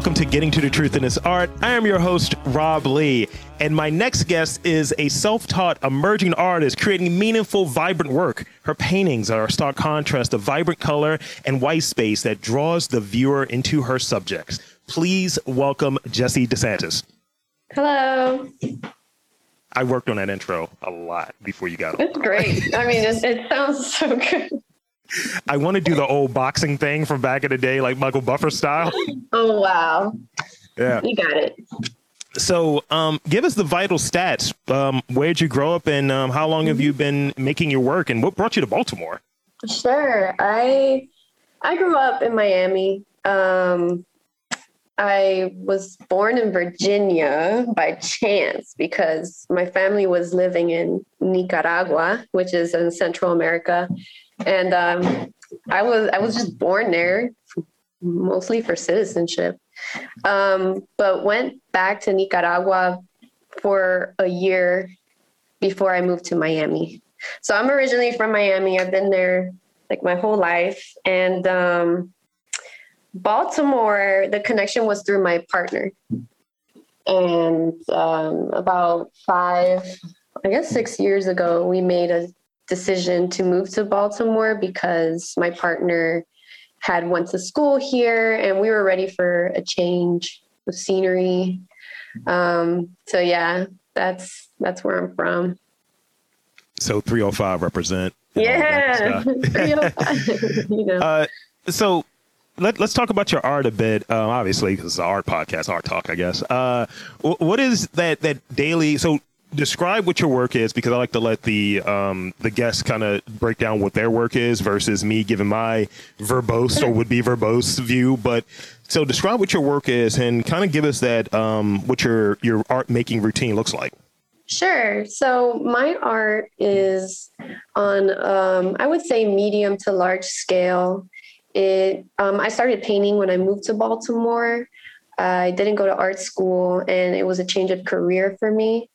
welcome to Getting to the Truth in This Art. I am your host, Rob Lee, and my next guest is a self taught emerging artist creating meaningful, vibrant work. Her paintings are a stark contrast of vibrant color and white space that draws the viewer into her subjects. Please welcome Jessy DeSantis. Hello. I worked on that intro a lot before you got on. It's great. I mean, it, it sounds so good. I want to do the old boxing thing from back in the day, like Michael Buffer style. Oh wow! Yeah, you got it. So, um, give us the vital stats. Um, where'd you grow up, and um, how long have you been making your work, and what brought you to Baltimore? Sure, I I grew up in Miami. Um, I was born in Virginia by chance because my family was living in Nicaragua, which is in Central America, and um, I was I was just born there, mostly for citizenship, um, but went back to Nicaragua for a year before I moved to Miami. So I'm originally from Miami. I've been there like my whole life, and um, Baltimore. The connection was through my partner, and um, about five, I guess six years ago, we made a decision to move to Baltimore because my partner had went to school here and we were ready for a change of scenery. Um, so yeah, that's that's where I'm from. So 305 represent. Yeah. 305. you know. Uh, so let, us talk about your art a bit. Uh, obviously, because it's an art podcast, art talk, I guess. Uh, what is that that daily? So describe what your work is because I like to let the um, the guests kind of break down what their work is versus me giving my verbose or would be verbose view. But so describe what your work is and kind of give us that um, what your your art making routine looks like. Sure. So my art is on um, I would say medium to large scale. It um, I started painting when I moved to Baltimore. I didn't go to art school, and it was a change of career for me.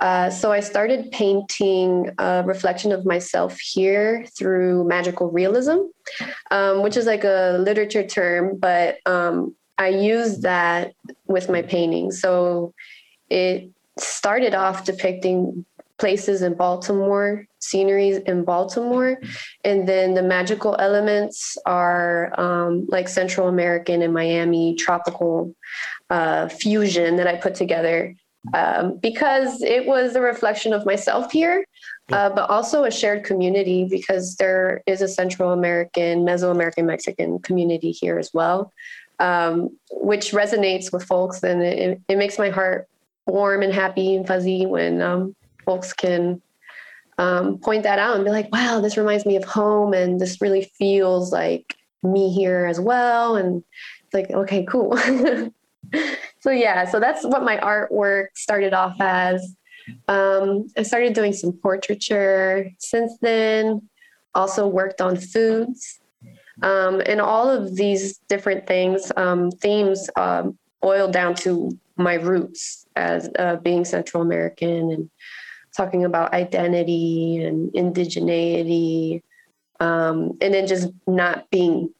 Uh, so I started painting a reflection of myself here through magical realism, um, which is like a literature term, but um, I use that with my painting. So it started off depicting places in Baltimore, sceneries in Baltimore, and then the magical elements are um, like Central American and Miami tropical uh, fusion that I put together um, because it was a reflection of myself here, uh, but also a shared community because there is a Central American, Mesoamerican Mexican community here as well, um, which resonates with folks. And it, it, makes my heart warm and happy and fuzzy when um, folks can um, point that out and be like, wow, this reminds me of home. And this really feels like me here as well. And it's like, okay, cool. so yeah, so that's what my artwork started off as. Um, I started doing some portraiture since then. Also worked on foods, um, and all of these different things, um, themes um, down to my roots as uh, being Central American and talking about identity and indigeneity, um, and then just not being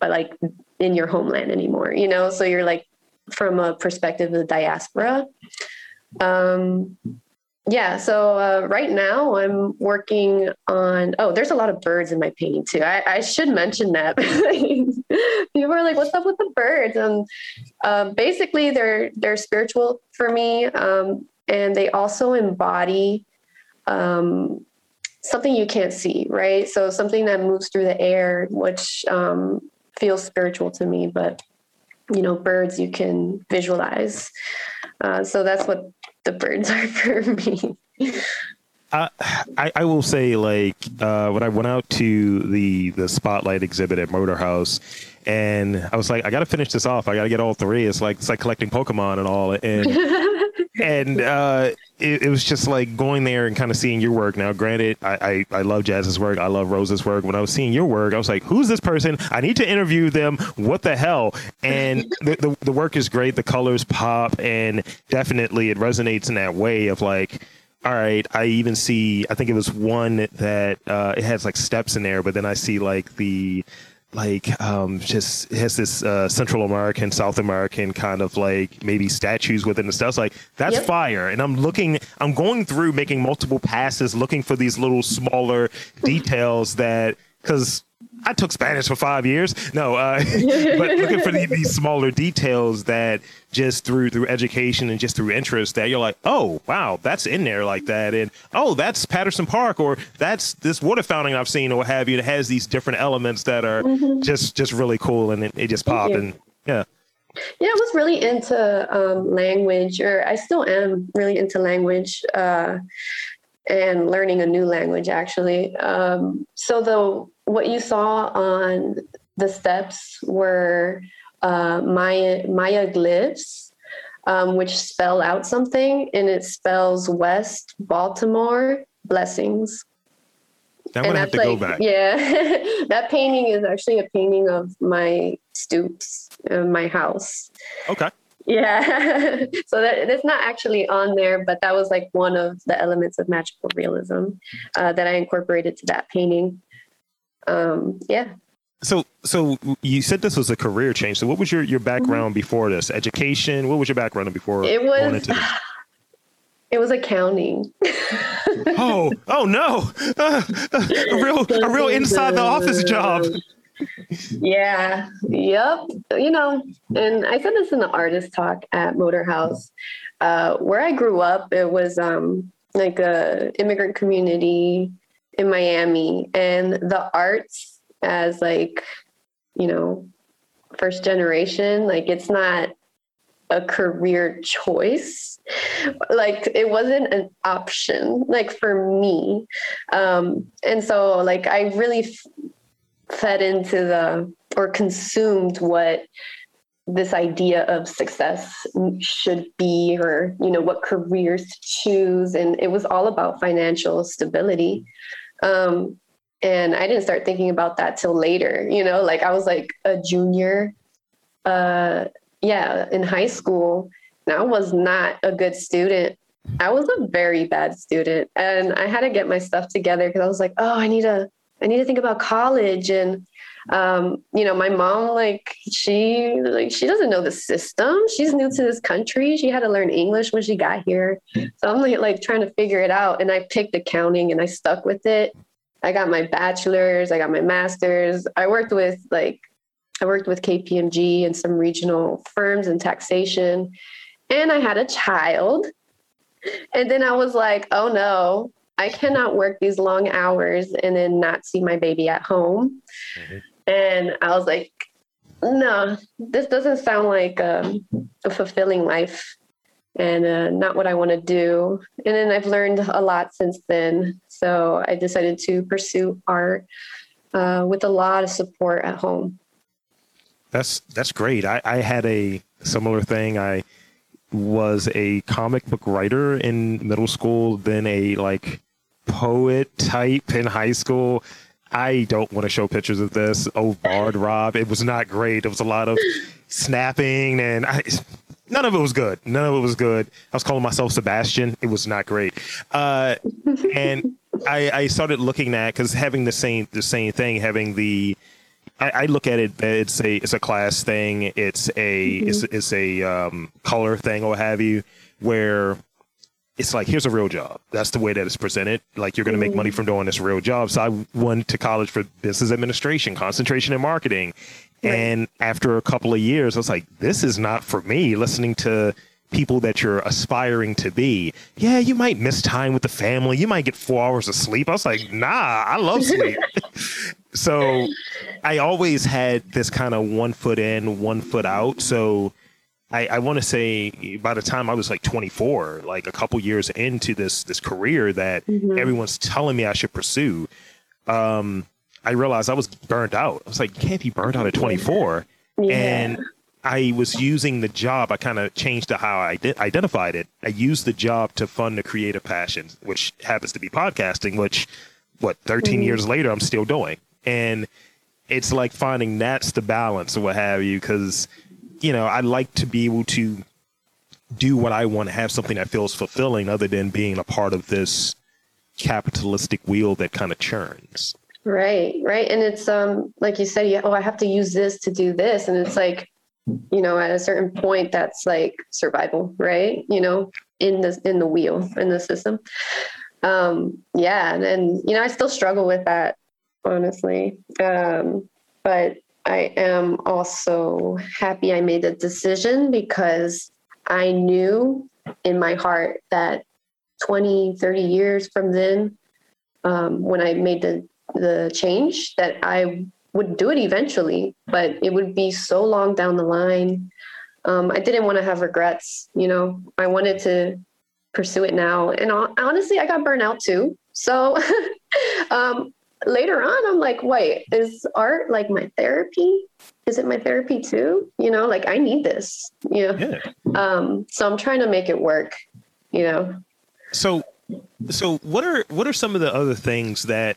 like in your homeland anymore. You know, so you're like from a perspective of the diaspora. Um, yeah, so uh, right now I'm working on. Oh, there's a lot of birds in my painting too. I, I should mention that. People are like, "What's up with the birds?" And uh, basically, they're they're spiritual for me, um, and they also embody um, something you can't see, right? So something that moves through the air, which um, feels spiritual to me, but you know birds you can visualize uh, so that's what the birds are for me I, I will say like uh, when I went out to the the spotlight exhibit at Motor House, and I was like, I got to finish this off. I got to get all three. It's like it's like collecting Pokemon and all. And and uh, it, it, was just like going there and kind of seeing your work. Now, granted, I, I, I love Jazz's work. I love Rose's work. When I was seeing your work, I was like, who's this person? I need to interview them. What the hell? And the, the, the work is great. The colors pop, and definitely it resonates in that way of like, all right, I even see. I think it was one that uh, it has like steps in there, but then I see like the like um, just has this uh, Central American, South American kind of like maybe statues within the stuff. Like that's yep. fire. And I'm looking, I'm going through making multiple passes, looking for these little smaller details that because I took Spanish for five years. No, uh, but looking for the, these smaller details that just through through education and just through interest that you're like, oh wow, that's in there like that, and oh that's Patterson Park or that's this water fountain I've seen or what have you. It has these different elements that are mm-hmm. just just really cool and it, it just pop and yeah. Yeah, I was really into um, language, or I still am really into language. Uh, and learning a new language actually. Um, so the what you saw on the steps were uh, Maya Maya glyphs, um, which spell out something, and it spells West Baltimore blessings. I'm gonna have to like, go back. Yeah, that painting is actually a painting of my stoops in my house. Okay. Yeah. so that it's not actually on there, but that was like one of the elements of magical realism uh, that I incorporated to that painting. Um, yeah. So, so you said this was a career change. So, what was your your background mm-hmm. before this? Education. What was your background before? It was. It was accounting. oh, oh no! Uh, a real, a real inside the office job yeah. Yep. You know, and I said this in the artist talk at Motor House. Uh, where I grew up, it was um, like a immigrant community in Miami, and the arts as like, you know, first generation, like it's not a career choice like it wasn't an option like for me um and so like i really fed into the or consumed what this idea of success should be or you know what careers to choose. And it was all about financial stability. Um, and i didn't start thinking about that till later you know like i was like a junior uh, yeah in high school. And i was not a good student. I was a very bad student. And i had to get my stuff together because i was like oh i need to I need to think about college and um, you know, my mom like she like she doesn't know the system. She's new to this country. She had to learn English when she got here. So I'm like, like trying to figure it out. And I picked accounting and I stuck with it. I got my bachelor's, I got my master's. I worked with like I worked with KPMG and some regional firms in taxation. And I had a child. And then I was like, oh no, I cannot work these long hours and then not see my baby at home. Mm-hmm. And I was like, no, this doesn't sound like um, a fulfilling life and uh, not what I want to do. And then I've learned a lot since then. So I decided to pursue art uh, with a lot of support at home. That's that's great. I, I had a similar thing. I was a comic book writer in middle school, then a like poet type in high school. I don't want to show pictures of this. Oh, Bard Rob, it was not great. It was a lot of snapping, and I, none of it was good. None of it was good. I was calling myself Sebastian. It was not great. Uh, and I, I, started looking at because having the same the same thing, having the I, I, look at it. It's a it's a class thing. It's a mm-hmm. it's, it's a um, color thing or what have you. Where it's like here's a real job. That's the way that it's presented. Like you're going to make money from doing this real job. So I went to college for business administration, concentration in marketing, right. and after a couple of years, I was like, this is not for me. Listening to people that you're aspiring to be. Yeah, you might miss time with the family. You might get four hours of sleep. I was like, nah, I love sleep. so I always had this kind of one foot in, one foot out. So I, I want to say by the time I was like 24, like a couple years into this this career that mm-hmm. everyone's telling me I should pursue, um, I realized I was burned out. I was like, you can't be burned out at 24. Yeah. And I was using the job. I kind of changed to how I did, identified it. I used the job to fund the creative passion, which happens to be podcasting, which what 13 mm-hmm. years later I'm still doing. And it's like finding that's the balance or what have you, because you know, I like to be able to do what I want to have something that feels fulfilling other than being a part of this capitalistic wheel that kind of churns. Right, right. And it's um like you said, yeah, oh, I have to use this to do this. And it's like, you know, at a certain point that's like survival, right? You know, in the in the wheel, in the system. Um, yeah, and, and you know, I still struggle with that, honestly. Um, but I am also happy I made the decision because I knew in my heart that 20, 30 years from then, um, when I made the the change that I would do it eventually, but it would be so long down the line. Um, I didn't want to have regrets. You know, I wanted to pursue it now. And honestly, I got burnt out too. So um, later on, I'm like, wait, is art like my therapy? Is it my therapy too? You know, like I need this. You know, yeah. um, so I'm trying to make it work. You know. So, so what are what are some of the other things that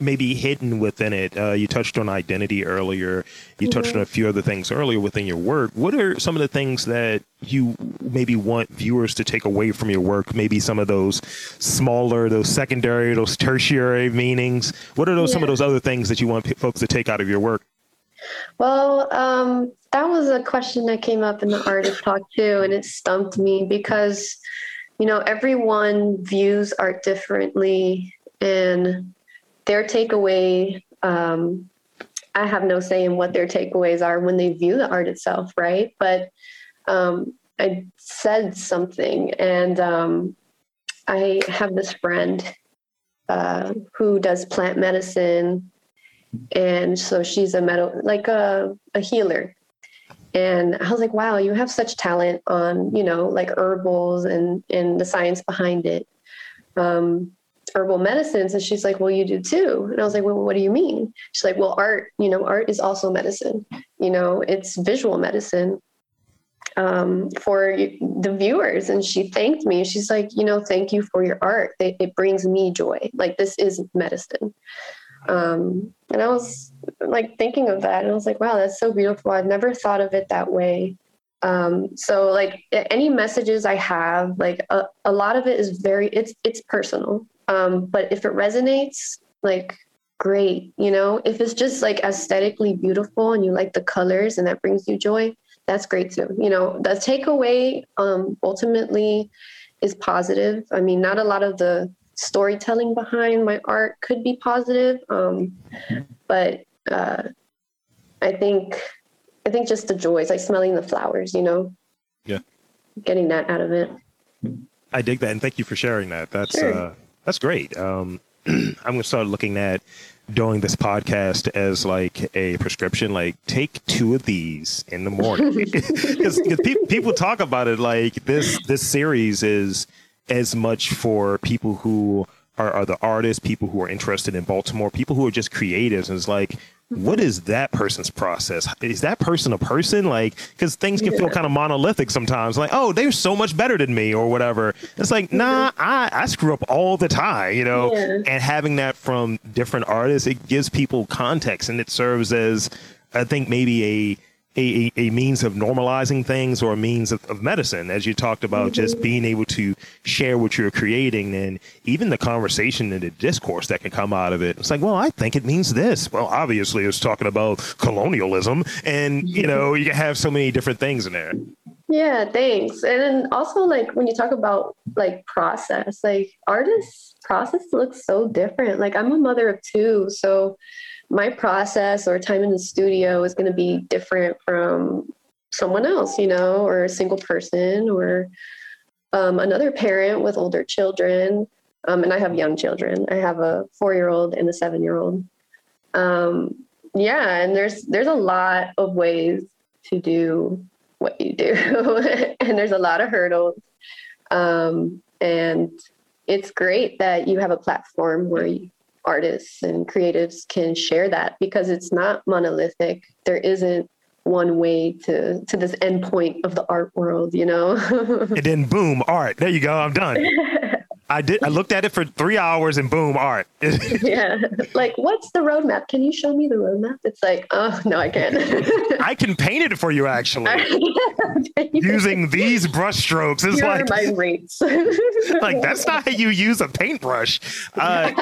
maybe hidden within it. Uh, you touched on identity earlier. You mm-hmm. touched on a few other things earlier within your work. What are some of the things that you maybe want viewers to take away from your work? Maybe some of those smaller, those secondary, those tertiary meanings. What are those yeah. some of those other things that you want p- folks to take out of your work? Well, um, that was a question that came up in the artist talk too, and it stumped me because, you know, everyone views art differently, and their takeaway um, i have no say in what their takeaways are when they view the art itself right? But um, i said something and um, i have this friend uh, who does plant medicine and so she's a metal like a, a healer. And i was like wow you have such talent on you know like herbals and and the science behind it. Um, herbal medicines. And she's like well you do too. And i was like well what do you mean? She's like well art you know art is also medicine. You know it's visual medicine um, for the viewers. And she thanked me. She's like you know thank you for your art. It, it brings me joy. Like this is medicine. Um, and i was like thinking of that. And i was like wow that's so beautiful. I've never thought of it that way. Um, so like any messages i have like a, a lot of it is very it's it's personal um, but if it resonates, like great, you know, if it's just like aesthetically beautiful and you like the colors and that brings you joy, that's great too. You know, the takeaway um, ultimately is positive. I mean, not a lot of the storytelling behind my art could be positive, um, but uh, I think I think just the joys, like smelling the flowers, you know. Yeah. Getting that out of it. I dig that, and thank you for sharing that. That's sure. uh, that's great. Um, I'm going to start looking at doing this podcast as like a prescription like take two of these in the morning because pe- people talk about it like this this series is as much for people who are, are the artists people who are interested in baltimore people who are just creatives and it's like what is that person's process? Is that person a person? Like, because things can yeah. feel kind of monolithic sometimes. Like, oh, they're so much better than me, or whatever. It's like, mm-hmm. nah, I, I screw up all the time, you know. Yeah. And having that from different artists, it gives people context, and it serves as, I think, maybe a a, a, means of normalizing things or a means of, of medicine, as you talked about, mm-hmm. just being able to share what you're creating and even the conversation and the discourse that can come out of it. It's like, well, I think it means this. Well, obviously, it's talking about colonialism, and you know, you have so many different things in there. Yeah, thanks. And then also, like when you talk about like process, like artists' process looks so different. Like I'm a mother of two, so my process or time in the studio is going to be different from someone else, you know, or a single person or um, another parent with older children. Um, and I have young children. I have a four-year-old and a seven-year-old. Um, yeah, and there's there's a lot of ways to do what you do, and there's a lot of hurdles. Um, and it's great that you have a platform where you, artists and creatives can share that because it's not monolithic. There isn't one way to to this end point of the art world, you know. and then boom, art. There you go. I'm done. I did. I looked at it for three hours and boom, art. yeah. Like, what's the roadmap? Can you show me the roadmap? It's like, oh no, I can't. I can paint it for you actually. Using these brush strokes. It's Here like my rates. like that's not how you use a paintbrush. Uh,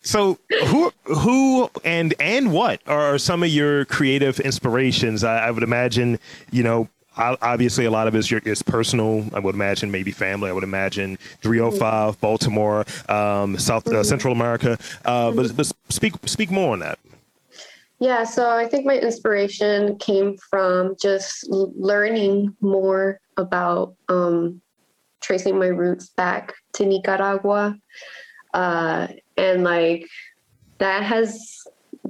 so who who and and what are some of your creative inspirations? I, I would imagine you know obviously a lot of it is, your, is personal. I would imagine maybe family. I would imagine 305, Baltimore, um, South uh, Central America. Uh, but, but speak speak more on that. Yeah, so I think my inspiration came from just learning more about um, tracing my roots back to Nicaragua. Uh, and like that has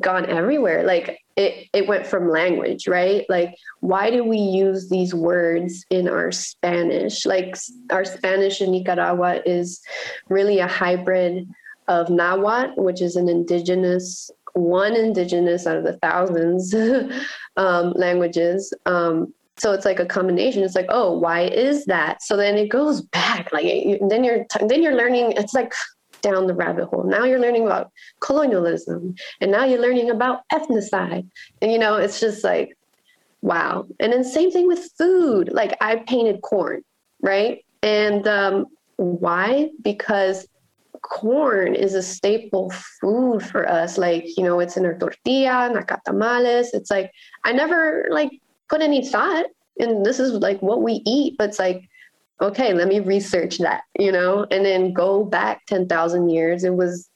gone everywhere. Like it, it went from language, right? Like, why do we use these words in our Spanish? Like, our Spanish in Nicaragua is really a hybrid of Nahuatl, which is an indigenous, one indigenous out of the thousands um, languages. Um, so it's like a combination. It's like, oh, why is that? So then it goes back. Like then you're then you're learning. It's like down the rabbit hole. Now you're learning about colonialism, and now you're learning about ethnocide. And you know, it's just like, wow. And then same thing with food. Like I painted corn, right? And um, why? Because corn is a staple food for us. Like, you know, it's in our tortilla, nacatamales. It's like, I never like put any thought and this is like what we eat, but it's like, okay, let me research that, you know, and then go back 10,000 years. It was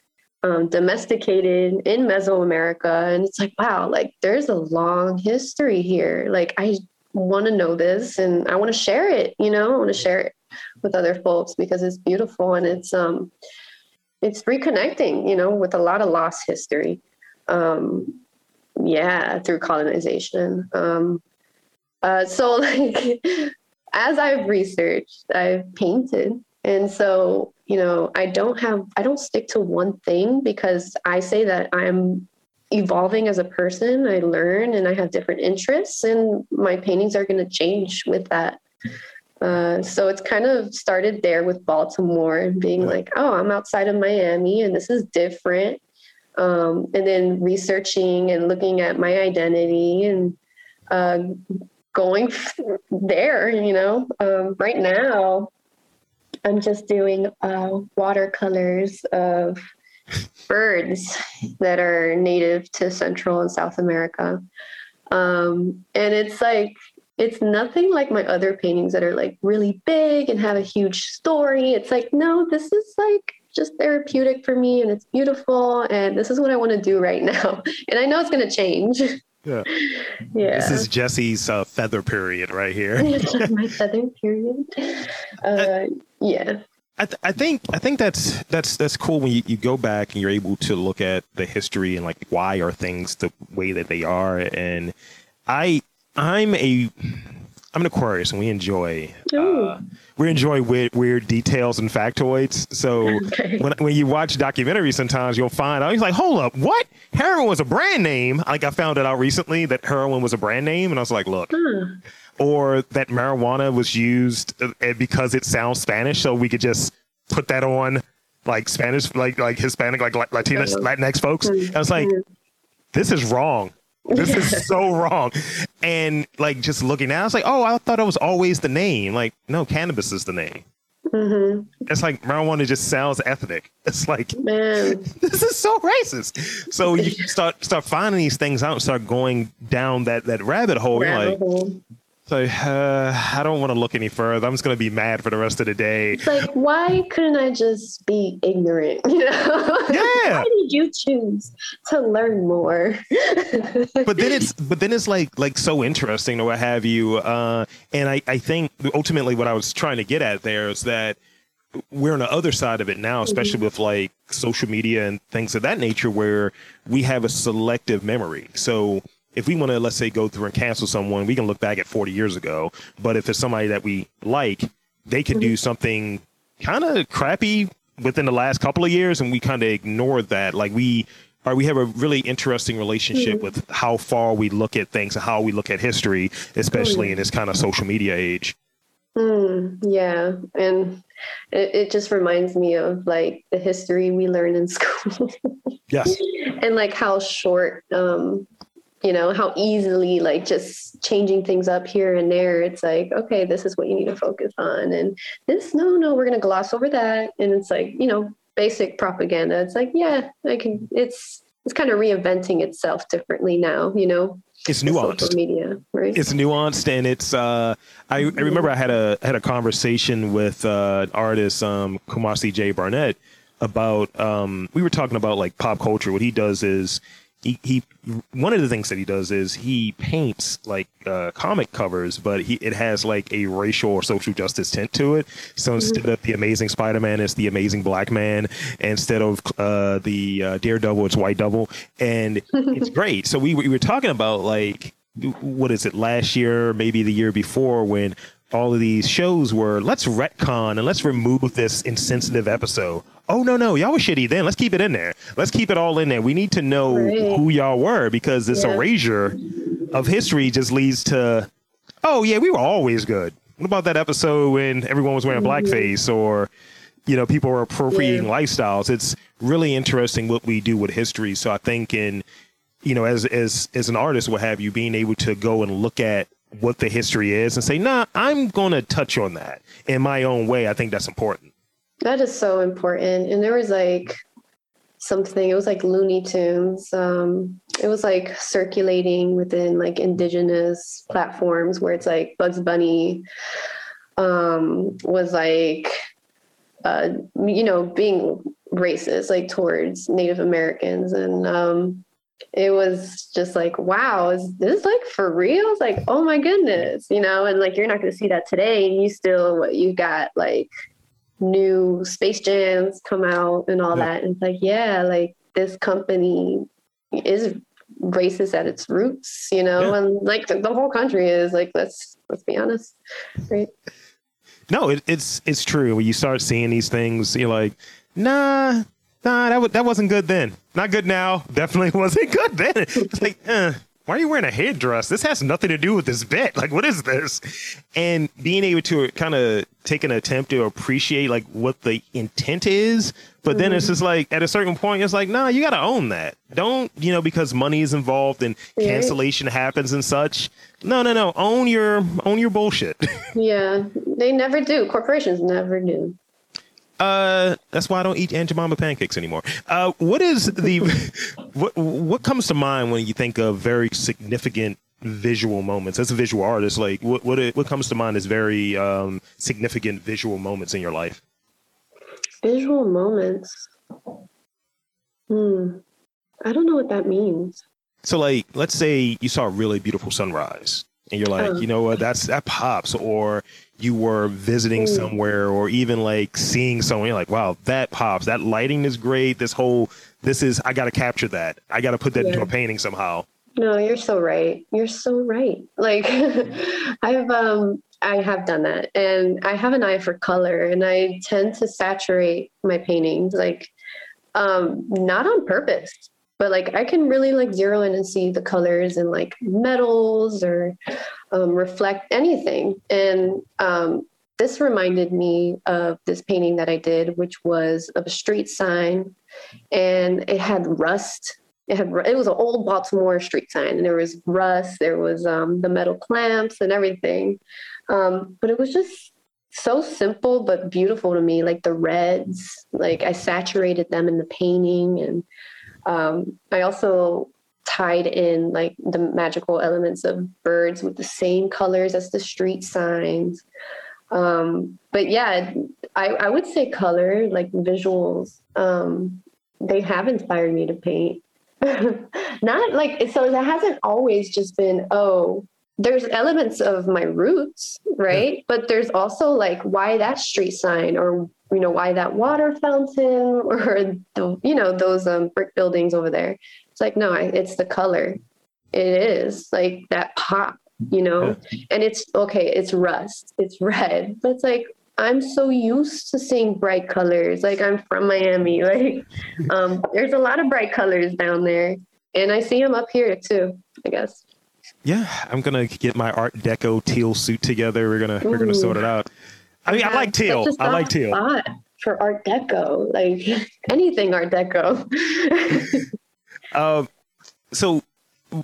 um, domesticated in Mesoamerica. And it's like, wow, like there's a long history here. Like, I want to know this and I want to share it, you know, I want to share it with other folks because it's beautiful and it's, um, it's reconnecting, you know, with a lot of lost history. Um, yeah, through colonization. Um, uh, so, like, as I've researched, I've painted. And so, you know, I don't have, I don't stick to one thing because I say that I'm evolving as a person. I learn and I have different interests, and my paintings are going to change with that. Uh, so it's kind of started there with Baltimore and being like, oh, I'm outside of Miami and this is different. Um, and then researching and looking at my identity and uh, going there, you know. Um, right now, I'm just doing uh, watercolors of birds that are native to Central and South America. Um, and it's like, it's nothing like my other paintings that are like really big and have a huge story. It's like, no, this is like just therapeutic for me and it's beautiful. And this is what I want to do right now. And I know it's going to change. Yeah. Yeah. This is Jessy's uh, feather period right here. my feather period. Uh, yeah. I, th- I think I think that's that's that's cool when you, you go back and you're able to look at the history and like why are things the way that they are and I I'm a I'm an Aquarius and we enjoy uh, we enjoy weird, weird details and factoids. So Okay. when when you watch documentaries, sometimes you'll find out he's like, hold up, what heroin was a brand name? Like I found it out recently that heroin was a brand name, and I was like, look, or that marijuana was used uh, because it sounds Spanish, so we could just put that on like Spanish, like like Hispanic, like Lat- Latina, Latinx folks. And I was like, this is wrong. This is so wrong. And like just looking at, it, I was like, oh, I thought it was always the name. Like, no, cannabis is the name. hmm It's like marijuana just sounds ethnic. It's like Man. this is so racist. So you start start finding these things out, and start going down that that rabbit hole. Rabbit like, hole. So uh, I don't want to look any further. I'm just gonna be mad for the rest of the day. It's like, why couldn't I just be ignorant? You know? Yeah. why did you choose to learn more? but then it's but then it's like like so interesting or what have you. Uh, and I I think ultimately what I was trying to get at there is that we're on the other side of it now, especially with like social media and things of that nature, where we have a selective memory. So if we want to, let's say, go through and cancel someone, we can look back at 40 years ago. But if it's somebody that we like, they could do something kind of crappy within the last couple of years, and we kind of ignore that. Like we are, we have a really interesting relationship with how far we look at things and how we look at history, especially in this kind of social media age. Mm, yeah, and it, it just reminds me of like the history we learn in school. yes. And like how short, um, you know, how easily like just changing things up here and there. It's like, okay, this is what you need to focus on. And this, no, no, we're going to gloss over that. And it's like, you know, basic propaganda. It's like, yeah, I can, it's, it's kind of reinventing itself differently now, you know, it's nuanced media right it's nuanced and it's uh I, I remember i had a had a conversation with uh artist um kumasi j barnett about um we were talking about like pop culture what he does is he, he one of the things that he does is he paints like uh, comic covers, but he it has like a racial or social justice tint to it. So mm-hmm. instead of the Amazing Spider-Man, it's the Amazing Black Man. Instead of uh, the uh, Daredevil, it's White Devil, and it's great. So we we were talking about like what is it last year, maybe the year before when all of these shows were let's retcon and let's remove this insensitive episode oh no no y'all were shitty then let's keep it in there let's keep it all in there we need to know right. who y'all were because this yeah. erasure of history just leads to oh yeah we were always good what about that episode when everyone was wearing mm-hmm. blackface or you know people were appropriating yeah. lifestyles it's really interesting what we do with history so i think in you know as as as an artist what have you being able to go and look at what the history is and say nah i'm going to touch on that in my own way i think that's important that is so important. And there was like something, it was like Looney Tunes. Um, it was like circulating within like indigenous platforms where it's like Bugs Bunny um, was like, uh, you know, being racist, like towards Native Americans. And um, it was just like, wow, is this like for real? It's like, oh my goodness, you know, and like you're not going to see that today. And you still, what you got like new Space Jams come out and all yeah. that. And it's like, yeah, like this company is racist at its roots, you know, yeah. and like the whole country is like, let's let's be honest, right? No, it, it's it's true. When you start seeing these things, you're like, nah, nah, that w- that wasn't good then. Not good now. Definitely wasn't good then. It's like, eh, why are you wearing a headdress? This has nothing to do with this bit. Like, what is this? And being able to kind of take an attempt to appreciate like what the intent is, but mm-hmm. then it's mm-hmm. just like at a certain point, it's like, nah, you got to own that. Don't you know because money is involved and cancellation happens and such. No, no, no. Own your own your bullshit. yeah, they never do. Corporations never do. Uh, that's why I don't eat Aunt Jemima pancakes anymore. Uh, what is the what what comes to mind when you think of very significant visual moments as a visual artist? Like what what what comes to mind as very um, significant visual moments in your life? Visual moments. Hmm. I don't know what that means. So, like, let's say you saw a really beautiful sunrise, and you're like, oh. you know what, that's that pops, or you were visiting mm. somewhere or even like seeing someone you're like wow that pops. That lighting is great. This whole this is i got to capture that. I got to put that yeah. into a painting somehow. No you're so right. You're so right. Like i've um i have done that. And i have an eye for color and i tend to saturate my paintings like um not on purpose but like I can really like zero in and see the colors and like metals or um, reflect anything. And um, this reminded me of this painting that I did, which was of a street sign, and it had rust. It had it was an old Baltimore street sign, and there was rust. There was um, the metal clamps and everything, um, but it was just so simple but beautiful to me. Like the reds, like I saturated them in the painting, and um, I also tied in like the magical elements of birds with the same colors as the street signs. Um, but yeah, I, I would say color, like visuals, um, they have inspired me to paint. Not like, so that hasn't always just been, oh, there's elements of my roots, right? Yeah. But there's also like why that street sign or you know why that water fountain or the you know those um, brick buildings over there. It's like no it's the color. It is like that pop you know? Yeah. and it's okay it's rust it's red but it's like i'm so used to seeing bright colors. Like i'm from miami like um, there's a lot of bright colors down there. And i see them up here too i guess. Yeah i'm gonna get my art deco teal suit together. We're gonna Ooh. we're gonna sort it out I mean, I, like teal. I like teal. For Art Deco, like anything Art Deco. uh, so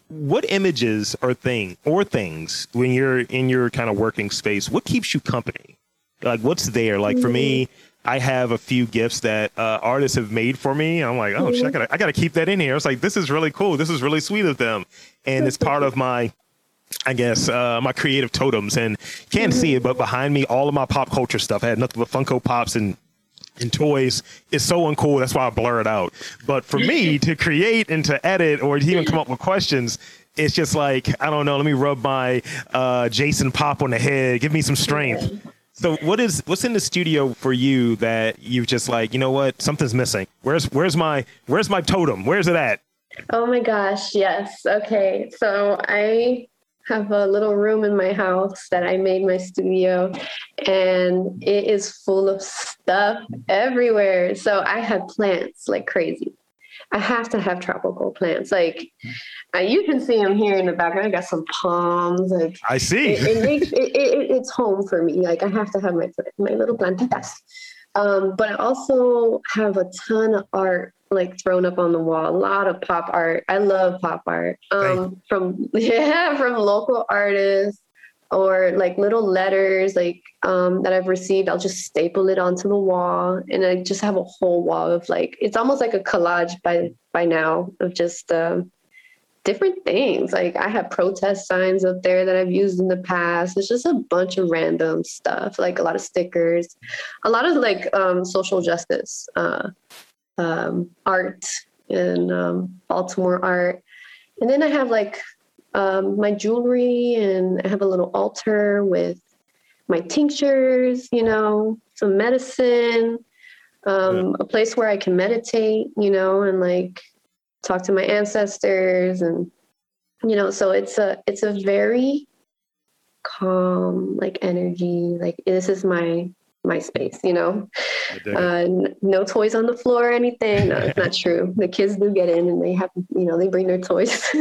what images or thing or things when you're in your kind of working space what keeps you company like what's there like for me mm-hmm. I have a few gifts that uh, artists have made for me. I'm like, oh, shit, I gotta, I gotta keep that in here. It's like, this is really cool. This is really sweet of them, and it's part of my, I guess, uh, my creative totems. And can't see it, but behind me, all of my pop culture stuff. I had nothing but Funko Pops and and toys is so uncool. That's why I blur it out. But for me to create and to edit or to even come up with questions, it's just like I don't know. Let me rub my uh, Jason Pop on the head. Give me some strength. So what is what's in the studio for you that you've just like you know what something's missing? Where's where's my where's my totem? Where's it at? Oh my gosh, yes. Okay, so I have a little room in my house that I made my studio, and it is full of stuff everywhere. So I have plants like crazy. I have to have tropical plants. Like uh, you can see them here in the background. I got some palms. Like I see. It, it makes it, it, it's home for me. Like I have to have my my little plantitas. Um, but I also have a ton of art like thrown up on the wall. A lot of pop art. I love pop art. Um, from yeah, from local artists or like little letters like um, that I've received. I'll just staple it onto the wall, and I just have a whole wall of like it's almost like a collage by by now of just uh, different things. Like I have protest signs up there that I've used in the past. It's just a bunch of random stuff, like a lot of stickers, a lot of like um, social justice uh, um, art and um, Baltimore art. And then I have like um, my jewelry and I have a little altar with my tinctures, you know, some medicine, um, yeah. a place where I can meditate, you know, and like talk to my ancestors and you know, so it's a it's a very calm like energy. Like this is my my space, you know. Uh, no toys on the floor or anything. No, it's not true. The kids do get in and they have, you know, they bring their toys.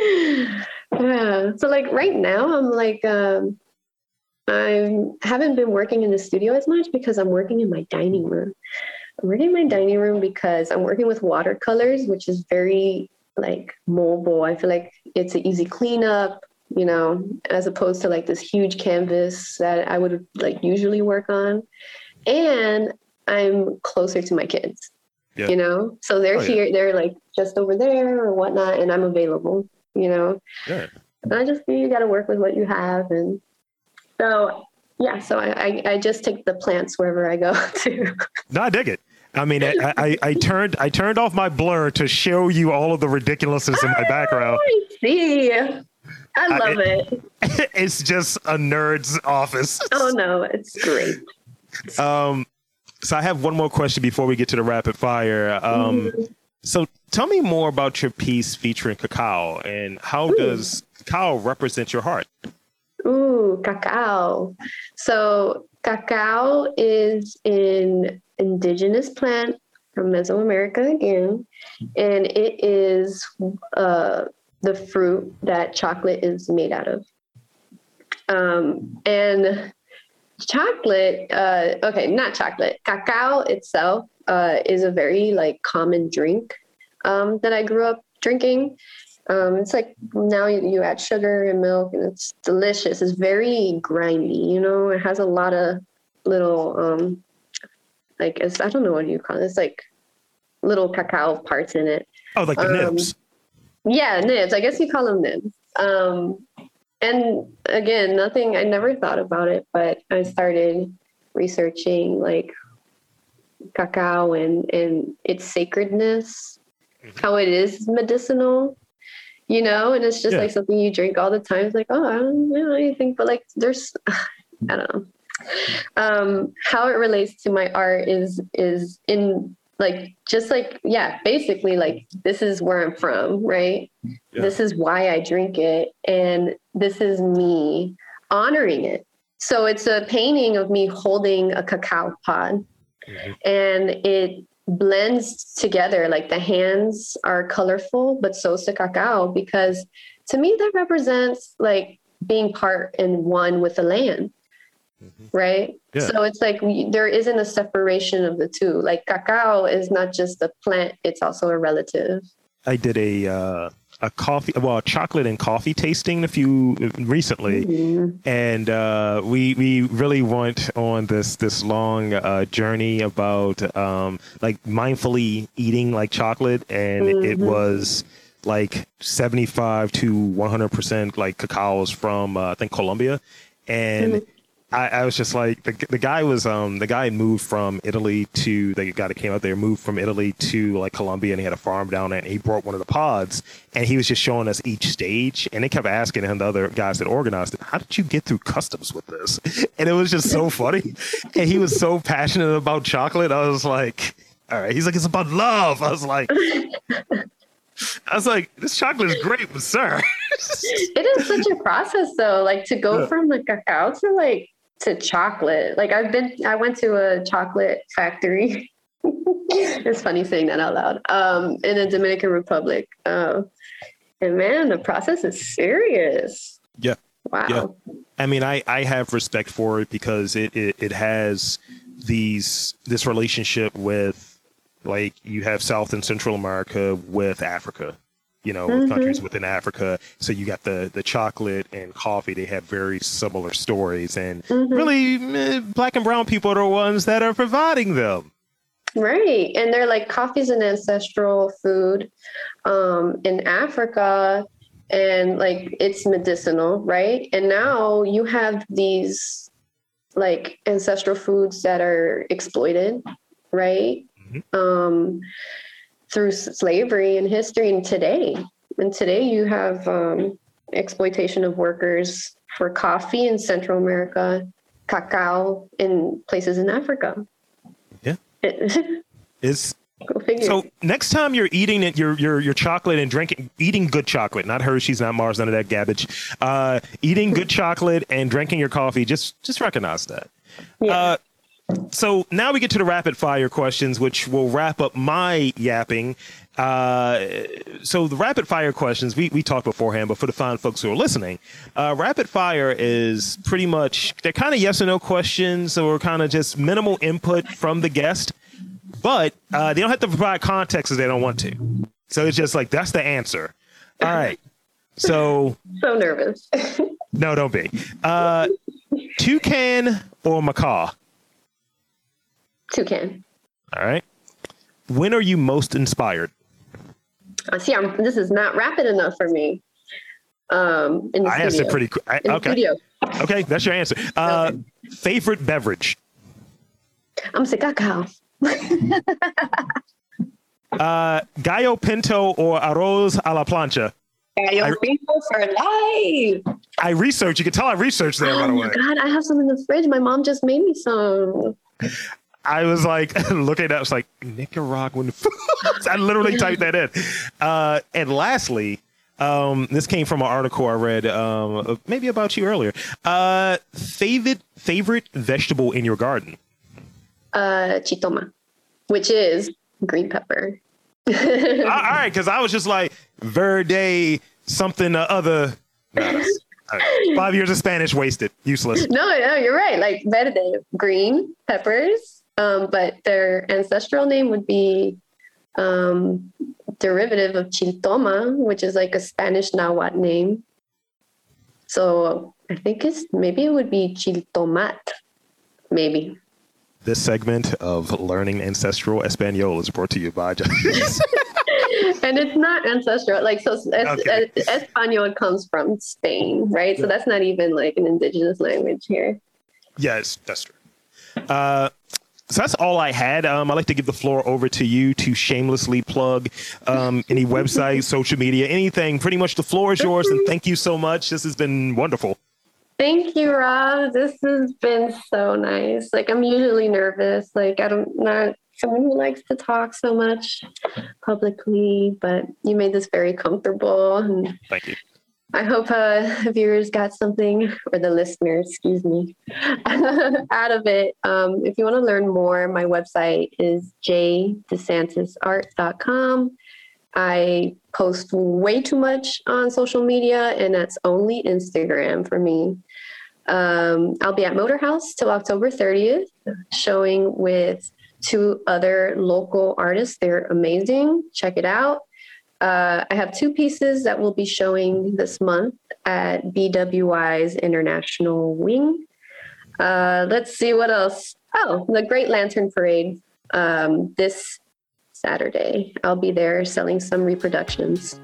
yeah. So like right now, I'm like, um, I haven't been working in the studio as much because I'm working in my dining room. I'm working in my dining room because I'm working with watercolors, which is very like mobile. I feel like it's an easy cleanup you know, as opposed to like this huge canvas that I would like usually work on. And I'm closer to my kids, yeah. you know, so they're oh, here, yeah. they're like just over there or whatnot, and I'm available, you know. Yeah. And I just you got to work with what you have, and so yeah, so I, I, I just take the plants wherever I go to. no, I dig it. I mean, I, I, I, turned I turned off my blur to show you all of the ridiculousness in my ah, background. I see. I love I, it. It's just a nerd's office. Oh no, it's great. Um, so I have one more question before we get to the rapid fire. Um, mm-hmm. so tell me more about your piece featuring cacao and how Ooh. does cacao represent your heart? Ooh, cacao. So cacao is an indigenous plant from Mesoamerica again, and it is uh, the fruit that chocolate is made out of. Um, and chocolate, uh, okay, not chocolate, cacao itself uh, is a very like common drink um, that I grew up drinking. Um, it's like now you, you add sugar and milk and it's delicious. It's very grindy, you know, it has a lot of little, um, like, it's, I don't know what you call it. It's like little cacao parts in it. Oh, like the nibs. Yeah, nibs. I guess you call them nibs. Um, and again, nothing, I never thought about it, but I started researching like cacao and, and its sacredness, mm-hmm. how it is medicinal, you know, and it's just yeah. like something you drink all the time. It's like, oh, I don't know anything, but like there's, I don't know. Um, how it relates to my art is is in like just like yeah basically like this is where i'm from right yeah. this is why i drink it and this is me honoring it so it's a painting of me holding a cacao pod mm-hmm. and it blends together like the hands are colorful but so is the cacao because to me that represents like being part and one with the land mm-hmm. right? Yeah. So it's like we, there isn't a separation of the two. Like cacao is not just a plant; it's also a relative. I did a uh, a coffee, well, a chocolate and coffee tasting a few recently, mm-hmm. and uh, we we really went on this this long uh, journey about um, like mindfully eating like chocolate, and mm-hmm. it was like 75 to 100 percent like cacaos from uh, I think Colombia, and mm-hmm. I, I, was just like the, the guy was um the guy moved from Italy to the guy that came out there moved from Italy to like Colombia and he had a farm down there and he brought one of the pods and he was just showing us each stage and they kept asking him the other guys that organized it how did you get through customs with this and it was just so funny and he was so passionate about chocolate I was like all right he's like it's about love I was like I was like, this chocolate is great, but sir. it is such a process though, like to go yeah. from the cacao to like to chocolate. Like I've been, I went to a chocolate factory. it's funny saying that out loud. Um, in the Dominican Republic. Uh, and man, the process is serious. Yeah. Wow. Yeah. I mean, I, I have respect for it because it, it, it has these, this relationship with like you have South and Central America with Africa you know, mm-hmm. countries within Africa. So you got the the chocolate and coffee; they have very similar stories, and mm-hmm. really, eh, black and brown people are the ones that are providing them. Right, and they're like coffee's an ancestral food um, in Africa, and like it's medicinal, right? And now you have these like ancestral foods that are exploited, right? Mm-hmm. Um, through slavery and history and today. And today you have um, exploitation of workers for coffee in Central America, cacao in places in Africa. Yeah. Is so next time you're eating it, your your your chocolate and drinking, eating good chocolate, not Hershey's, not Mars, none of that garbage. Uh, eating good chocolate and drinking your coffee, just just recognize that. Yeah. Uh, so now we get to the rapid fire questions, which will wrap up my yapping. Uh, so the rapid fire questions we, we talked beforehand, but for the fine folks who are listening, uh, rapid fire is pretty much they're kind of yes or no questions or kind of just minimal input from the guest, but uh, they don't have to provide context if they don't want to. So it's just like that's the answer. All right. So so nervous. no, don't be. Uh, toucan or macaw? Toucan. All right. When are you most inspired? Uh, see, I'm, this is not rapid enough for me. Um, in the I studio. pretty quick. Okay. Studio. Okay, that's your answer. Uh, okay. Favorite beverage? I'm say cacao. uh, gallo pinto or arroz a la plancha? Gallo I, pinto for life. I researched. You can tell I researched there. Oh by the way. God, I have some in the fridge. My mom just made me some. I was like looking at it, I was like, Nicaraguan food. I literally typed that in. Uh, and lastly, um, this came from an article I read, um, maybe about you earlier. Uh, favorite favorite vegetable in your garden? Uh, chiltoma, which is green pepper. all right, because I was just like verde something other. Five years of Spanish wasted, useless. No, no, you're right. Like verde, green peppers, um, but their ancestral name would be um, derivative of Chiltoma, which is like a Spanish Nahuatl name. So I think it's maybe it would be Chiltomat, maybe. This segment of Learning Ancestral Espanol is brought to you by and it's not ancestral. Like, so es- okay. es- Espanol comes from Spain, right? So that's not even like an indigenous language here. Yes, that's true. Uh, so that's all I had. Um, I'd like to give the floor over to you to shamelessly plug um, any website, social media, anything. Pretty much the floor is yours. And thank you so much. This has been wonderful. Thank you, Rob. This has been so nice. Like I'm usually nervous. Like I don't not someone who likes to talk so much publicly, but you made this very comfortable. And thank you. I hope uh, viewers got something, or the listeners, excuse me, out of it. Um, if you want to learn more, my website is jdesantisart.com. I post way too much on social media, and that's only Instagram for me. Um, I'll be at Motor House till October 30th, showing with two other local artists. They're amazing. Check it out. Uh, I have two pieces that will be showing this month at BWI's International Wing. Uh, let's see what else. Oh, the Great Lantern Parade um, this Saturday. I'll be there selling some reproductions.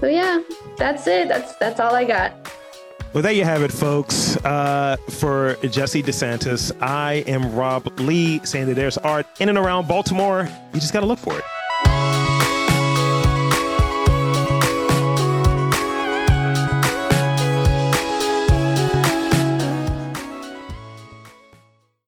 So yeah, that's it. That's that's all I got. Well, there you have it, folks. Uh, for Jessy DeSantis, I am Rob Lee saying that there's art in and around Baltimore. You just got to look for it.